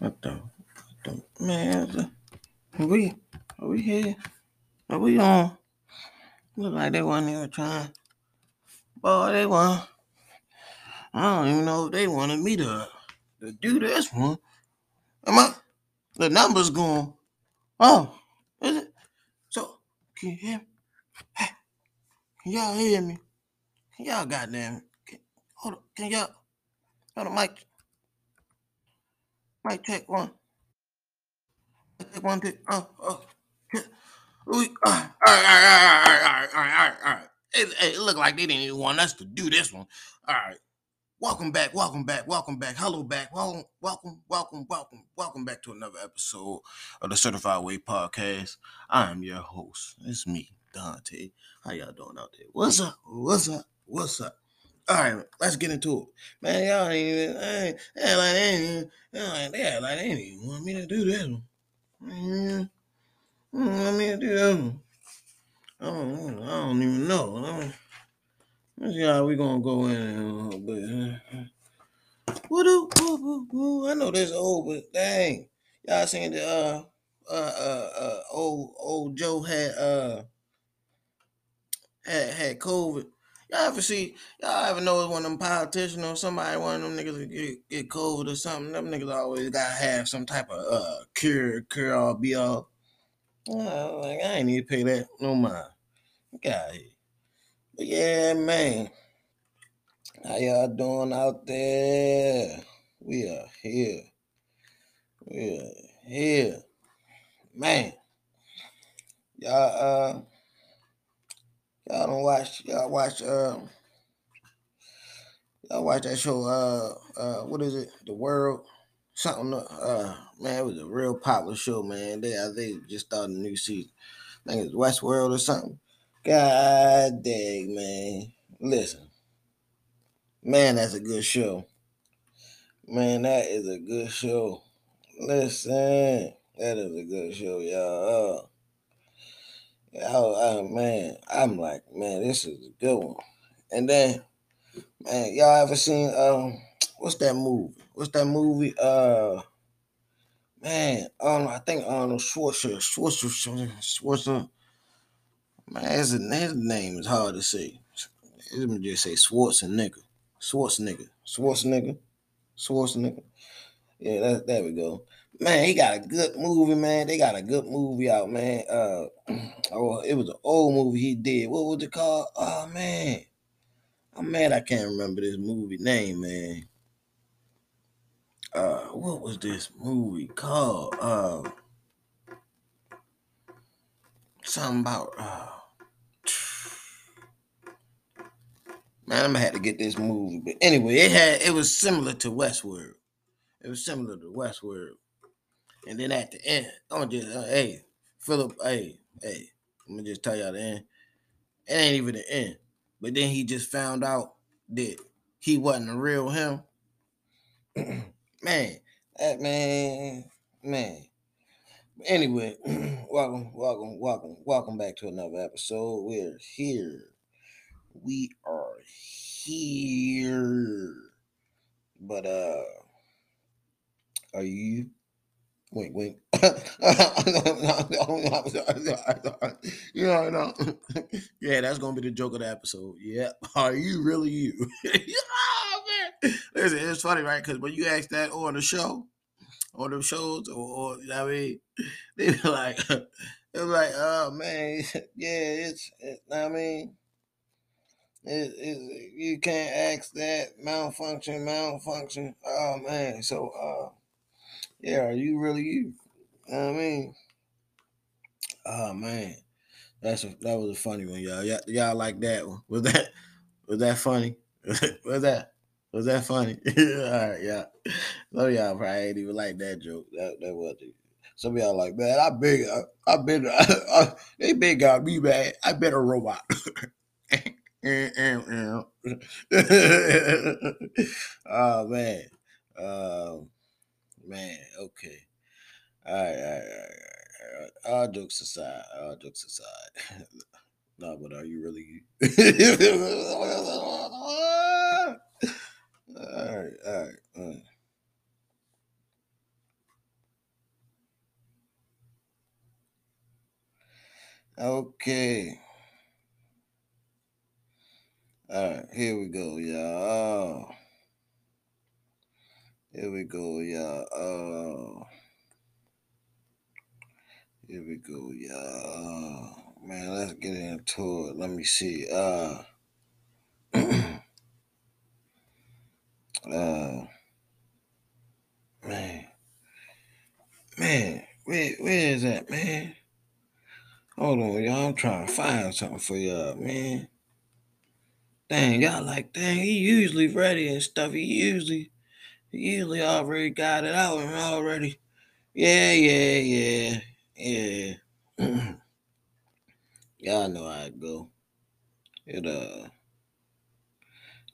What the, what the man? Are we are we here? Are we on? Look like they wasn't even trying. Boy, they want. I don't even know if they wanted me to, to do this one. Am I? The numbers going. Oh, is it? So can you hear me? Hey, can y'all hear me? Can y'all goddamn? Can, hold on. Can y'all? Hold on, Mike. Mike, check one. Check one, two. Oh, oh. We, uh, right, all right, all right, all right, all right, all right, all right. It, it looked like they didn't even want us to do this one. All right. Welcome back, welcome back, welcome back. Hello back. Welcome, welcome, welcome, welcome, welcome back to another episode of the Certified Way Podcast. I am your host. It's me, Dante. How y'all doing out there? What's up? What's up? What's up? All right, let's get into it. Man, y'all ain't even, ain't, ain't like they ain't even, they act like they ain't even want me to do this one. Man, want me to do this one. I don't, I don't even know. I don't, let's see how we gonna go in a little bit. Woo, woo, woo. I know this old, but dang, y'all seen the uh uh uh, uh old old Joe had uh had had COVID. Y'all ever see? Y'all ever know one of them politicians or somebody, one of them niggas get, get COVID or something? Them niggas always gotta have some type of uh cure, cure all be all. Like I ain't need to pay that no mind. Got it. But yeah, man. How y'all doing out there? We are here. We are here. Man. Y'all uh y'all don't watch y'all watch uh y'all watch that show uh uh what is it? The World? Something uh man it was a real popular show man. They uh, they just started a new season. I think it's Westworld or something. God dang man. Listen. Man that's a good show. Man that is a good show. Listen. That is a good show y'all uh, oh, man. I'm like man this is a good one. And then man y'all ever seen um what's that movie? What's that movie? Uh man, um, I think Arnold Schwarzenegger, Schwarzenegger, Schwarzenegger, man, his, his name is hard to say. Let me just say Schwarzenegger, Schwarzenegger, Schwarzenegger, Schwarzenegger. Yeah, that, there we go. Man, he got a good movie, man. They got a good movie out, man. Uh, oh, it was an old movie he did. What was it called? Oh man, I'm mad I can't remember this movie name, man uh what was this movie called? Uh something about uh man, I'm gonna have to get this movie. But anyway, it had it was similar to Westworld. It was similar to Westworld. And then at the end, I'm just uh, hey, Philip, hey, hey, let me just tell y'all the end. It ain't even the end. But then he just found out that he wasn't the real him. man, that man, man. Anyway, welcome, welcome, welcome, welcome back to another episode. We're here. We are here. But uh are you wink wink? you know, no. yeah, that's gonna be the joke of the episode. Yeah. Are you really you? oh, man. Listen, it's funny, right? Because when you ask that on the show, on the shows, or, or I mean, they be like, it was like, oh man, yeah, it's, it, I mean, it, it, you can't ask that malfunction, malfunction. Oh man, so uh, yeah, are you really you? you know I mean, oh man, that's a, that was a funny one, y'all. y'all. Y'all like that one? Was that was that funny? was that? Was that funny? All right, yeah. Some of y'all probably ain't even like that joke. That that was it. Some of y'all like, man, I big, I, I been, I, I, they big got me, man. I been a robot. Eh, eh, eh. oh man, um, Man, okay. All right, all right, all right, all, right. all jokes aside, all jokes aside. nah, but are you really? all right, all right, all right. Okay. All right, here we go, y'all. Here we go, y'all. Oh. Here we go, y'all. Oh, man, let's get into it. Let me see. Uh. uh. Man. Man, where where is that, man? Hold on, y'all. I'm trying to find something for y'all, man. Dang, y'all like, dang, he usually ready and stuff. He usually usually already got it out already. Yeah, yeah, yeah, yeah. y'all know how it go. It uh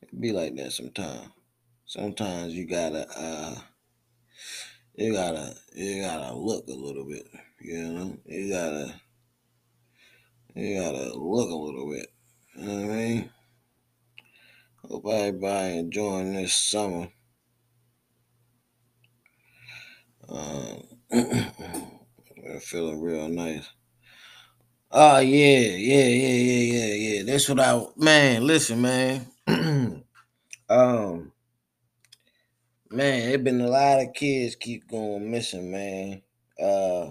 it be like that sometimes. Sometimes you gotta uh you gotta you gotta look a little bit, you know. You gotta you gotta look a little bit. You know what I mean? Hope everybody enjoying this summer. Um, feeling real nice. Oh yeah, yeah, yeah, yeah, yeah, yeah. That's what I man. Listen, man. um, man, it been a lot of kids keep going missing, man. Uh,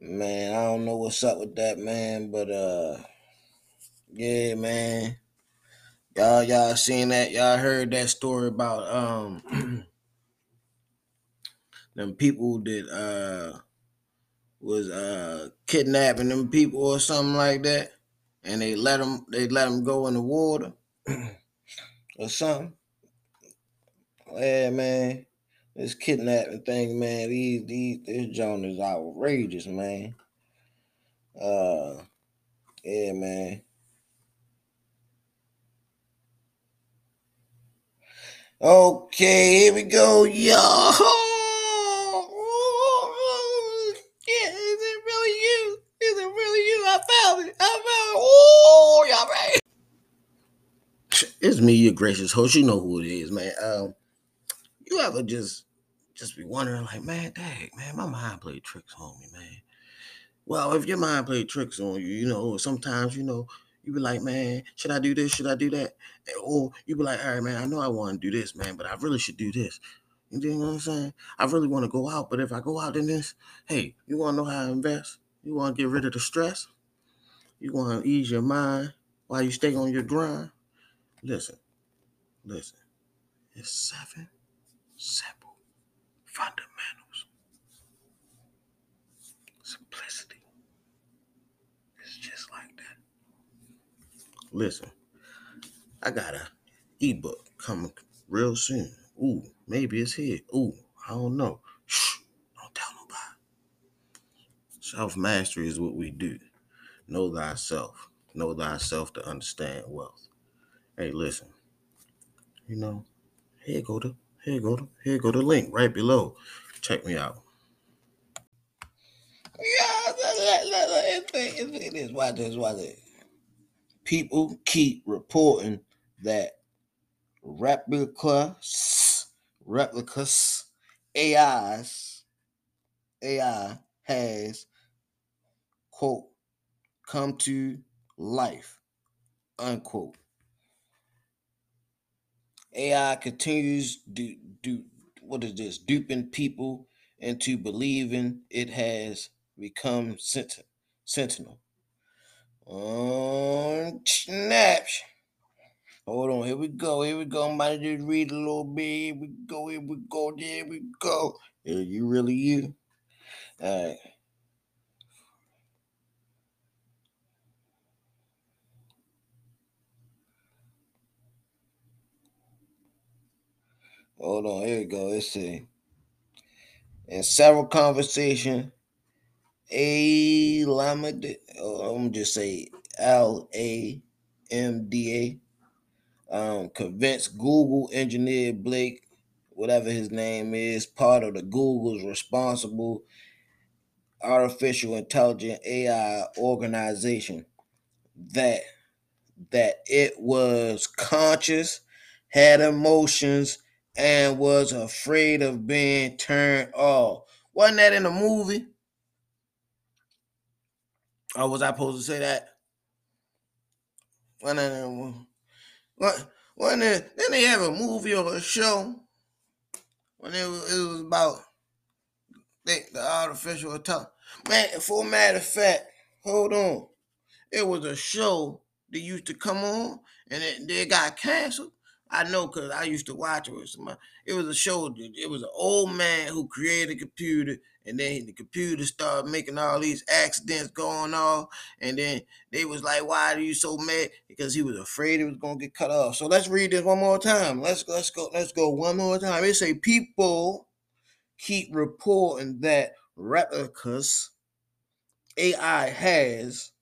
man, I don't know what's up with that, man, but uh, yeah, man. Y'all, y'all seen that? Y'all heard that story about um them people that uh was uh kidnapping them people or something like that, and they let them they let them go in the water or something. Yeah, man, this kidnapping thing, man, these these this joint is outrageous, man. Uh, yeah, man. Okay, here we go, y'all. Yeah, is it really you? Is it really you? I found it. I found it. Oh, y'all right. It's me, your gracious host. You know who it is, man. Um, you ever just just be wondering, like, man, dang, man, my mind played tricks on me, man. Well, if your mind played tricks on you, you know, sometimes, you know, you be like, man, should I do this? Should I do that? Or you be like, all right, man, I know I want to do this, man, but I really should do this. You know what I'm saying? I really want to go out, but if I go out in this, hey, you want to know how to invest? You want to get rid of the stress? You want to ease your mind while you stay on your grind? Listen, listen. It's seven simple fundamentals. Simplicity. It's just like that. Listen, I got a ebook coming real soon. Ooh, maybe it's here. Ooh, I don't know. Shh, don't tell nobody. Self mastery is what we do. Know thyself. Know thyself to understand wealth. Hey, listen. You know, here go to here go to here go the link right below. Check me out. Yeah, it is. Watch this. Watch this. People keep reporting that Replika's, Replika's, AIs, AI has quote come to life, unquote. AI continues do do what is this duping people into believing it has become sent- sentinel. Um, snaps. Hold on, here we go, here we go. I'm just read a little bit. Here we go, here we go, there we go. Are you really you? All right. Hold on, here we go. Let's see. In several conversations, A Lamada, oh, I'm just say L A M D A, um, convinced Google engineer Blake, whatever his name is, part of the Google's responsible artificial intelligent AI organization, that that it was conscious, had emotions, and was afraid of being turned off. Wasn't that in the movie? Or was I supposed to say that? When? When then, they have a movie or a show when it was, it was about the, artificial intelligence. Man, for a matter of fact, hold on. It was a show that used to come on and it, they got canceled. I know because I used to watch it. It was a show. It was an old man who created a computer, and then the computer started making all these accidents going off. And then they was like, "Why are you so mad?" Because he was afraid it was gonna get cut off. So let's read this one more time. Let's let's go. Let's go one more time. It say people keep reporting that Replika's AI has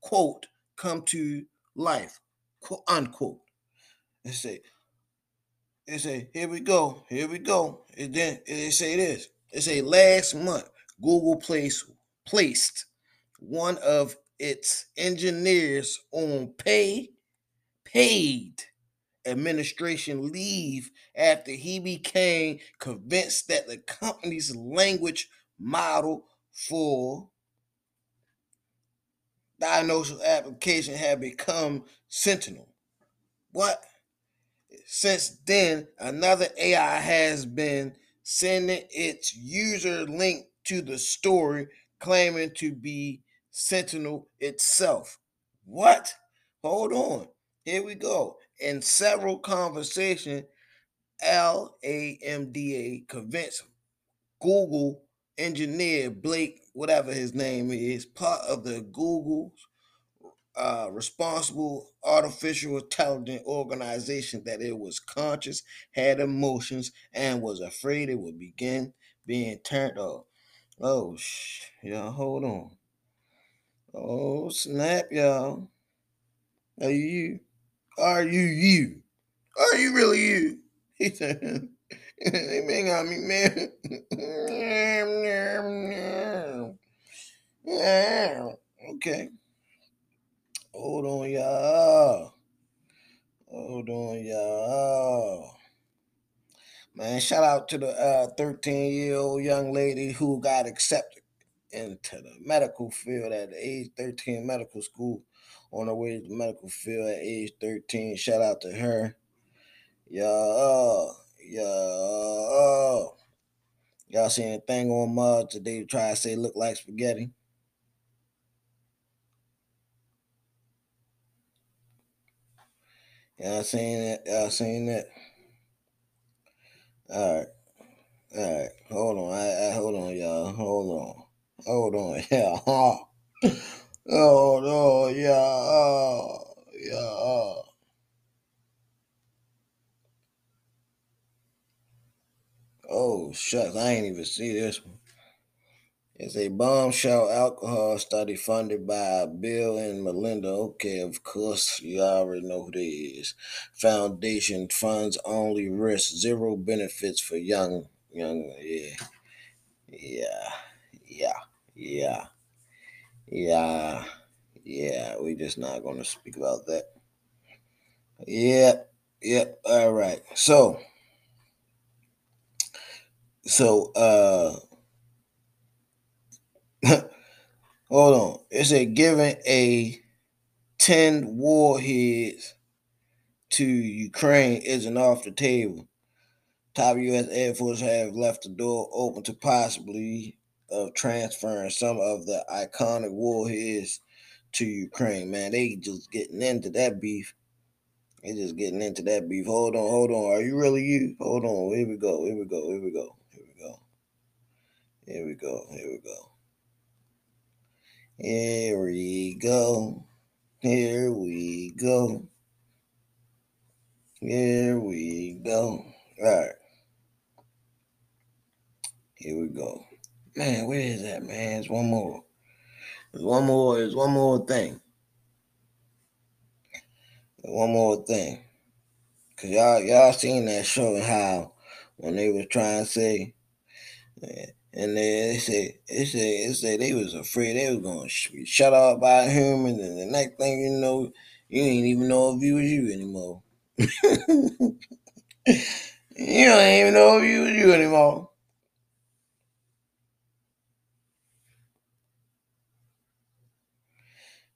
quote come to life quote unquote. It say, it say, here we go, here we go. And then it say this. It say last month, Google placed placed one of its engineers on pay paid administration leave after he became convinced that the company's language model for diagnosis application had become Sentinel. What? Since then, another AI has been sending its user link to the story, claiming to be Sentinel itself. What? Hold on. Here we go. In several conversations, LAMDA convinced Google engineer Blake, whatever his name is, part of the Google's uh, responsible artificial intelligent organization that it was conscious, had emotions, and was afraid it would begin being turned off. Oh, sh- y'all, hold on. Oh, snap, y'all. Are you? Are you you? Are you really you? He said, they bang on me, man. yeah. Okay. Hold on, y'all. Hold on, y'all. Man, shout out to the 13 uh, year old young lady who got accepted into the medical field at age 13 medical school on her way to the medical field at age 13. Shout out to her. Y'all, y'all, y'all seen a thing on Mud today to try to say look like spaghetti? Y'all seen it? Y'all seen it? All right. All right. Hold on. I, I hold on, y'all. Hold on. Hold on. Yeah. Hold on. Yeah. Yeah. Oh shucks, I ain't even see this one. It's a bombshell alcohol study funded by Bill and Melinda. Okay, of course, you already know who they is. Foundation funds only risk zero benefits for young, young, yeah, yeah, yeah, yeah, yeah, yeah. We just not gonna speak about that. Yep, yep. All right. So, so, uh Hold on. It said giving a 10 warheads to Ukraine isn't off the table. Top U.S. Air Force have left the door open to possibly of transferring some of the iconic warheads to Ukraine. Man, they just getting into that beef. They just getting into that beef. Hold on, hold on. Are you really you? Hold on. Here we go. Here we go. Here we go. Here we go. Here we go. Here we go. Here we go. Here we go. Here we go. All right. Here we go. Man, where is that, man? It's one more. There's one more. There's one more thing. One more thing. Cause y'all y'all seen that show how when they was trying to say and they, said, they said, they said they was afraid they was gonna be shut off by human, and the next thing you know, you ain't even know if you was you anymore. you don't even know if you was you anymore.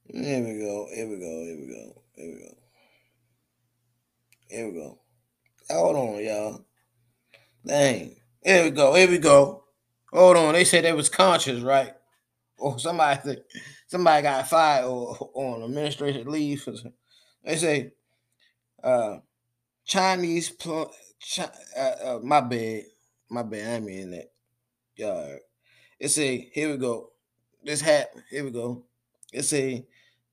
Here we go. Here we go. Here we go. Here we go. Here we go. Hold on, y'all. Dang. Here we go. Here we go. Hold on. They said they was conscious, right? Or somebody somebody got fired or on administrative leave. They say uh Chinese pl- Chi- uh, uh, my bad. My bad. I mean that. Yeah. It say, here we go. This happened. Here we go. It say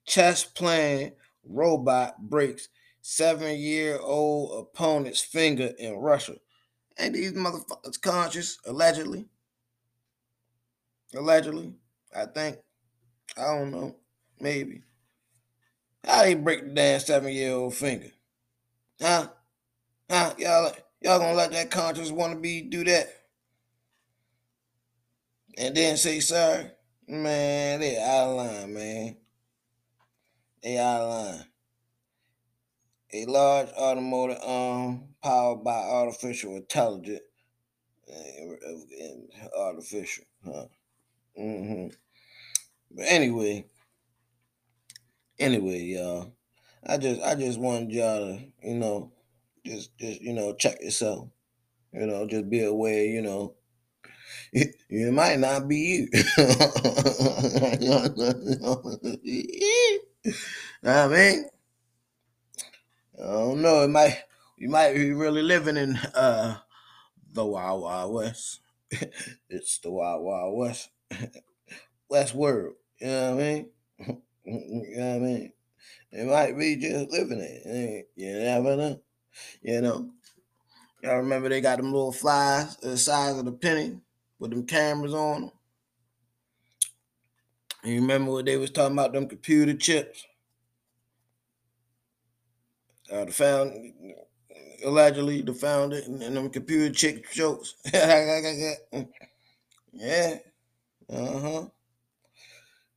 chess playing robot breaks seven year old opponent's finger in Russia. Ain't these motherfuckers conscious? Allegedly. Allegedly. I think. I don't know. Maybe. How they break the damn seven year old finger? Huh? Huh? Y'all y'all gonna let that conscious wanna be do that? And then say sorry? Man, they out of line, man. They out of line. A large automotive arm powered by artificial intelligence. Eh, eh, eh, artificial, huh? Mm-hmm. But anyway, anyway, y'all. I just I just wanted y'all to, you know, just just you know, check yourself. You know, just be aware, you know. It, it might not be you. I mean, I don't know. It might you might be really living in uh the Wild Wild West. it's the Wild Wild West. West world. You know what I mean? you know what I mean? It might be just living it. You never know. You know. Y'all remember they got them little flies the size of the penny with them cameras on them. And you remember what they was talking about them computer chips? Uh, the found allegedly the founder and them computer chip jokes. yeah. Uh-huh.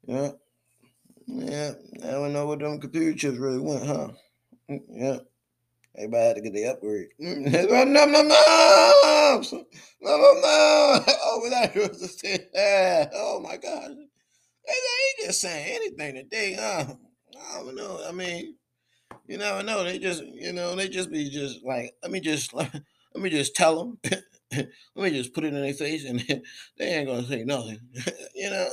Yeah. Yeah. I don't know what them computer chips really went, huh? Yeah. Everybody had to get the upgrade. no, no, no, no, no, no, no. Oh, that was just Oh my God, they, they just saying anything today, huh? I don't know. I mean, you never know. They just, you know, they just be just like, let me just, let me just tell them. let me just put it in their face, and they ain't gonna say nothing. you know,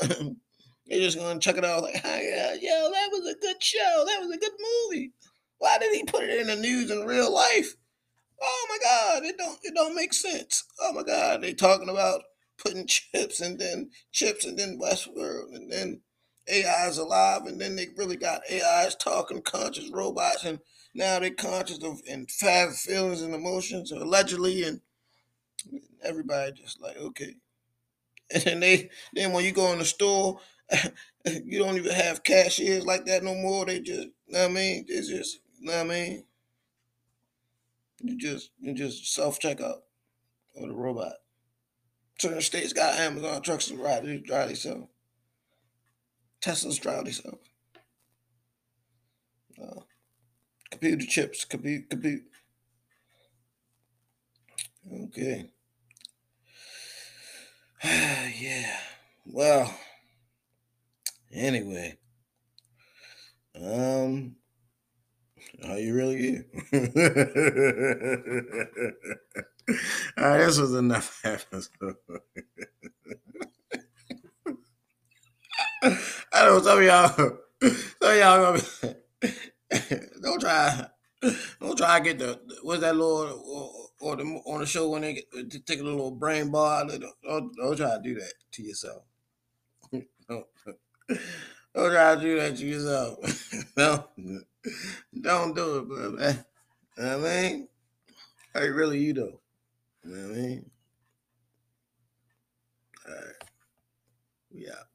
they're just gonna chuck it out like, oh, uh, yeah, yo, that was a good show. That was a good movie. Why did he put it in the news in real life? Oh my God, it don't it don't make sense. Oh my God, they talking about putting chips and then chips and then Westworld and then AI's alive and then they really got AI's talking conscious robots and now they're conscious of and have feelings and emotions allegedly and everybody just like okay. And then they then when you go in the store, you don't even have cashiers like that no more. They just, you know what I mean, it's just you know what I mean? You just you just self checkout or the robot. Certain states got Amazon trucks and ride they drive themselves. Tesla's drive themselves. Uh, computer chips, compute, compute. Okay. yeah. Well. Anyway. Um. Are you really here? All right, this was enough episode. I don't know some of y'all, some of y'all gonna be, don't try, don't try to get the what's that little or, the on the show when they get, uh, take a little brain bar. Don't, uh, don't, don't try to do that to yourself. don't, don't try to do that to yourself. no. Don't do it, bro, man. You know what I mean? Hey, really, you though. You know what I mean? All right. Out.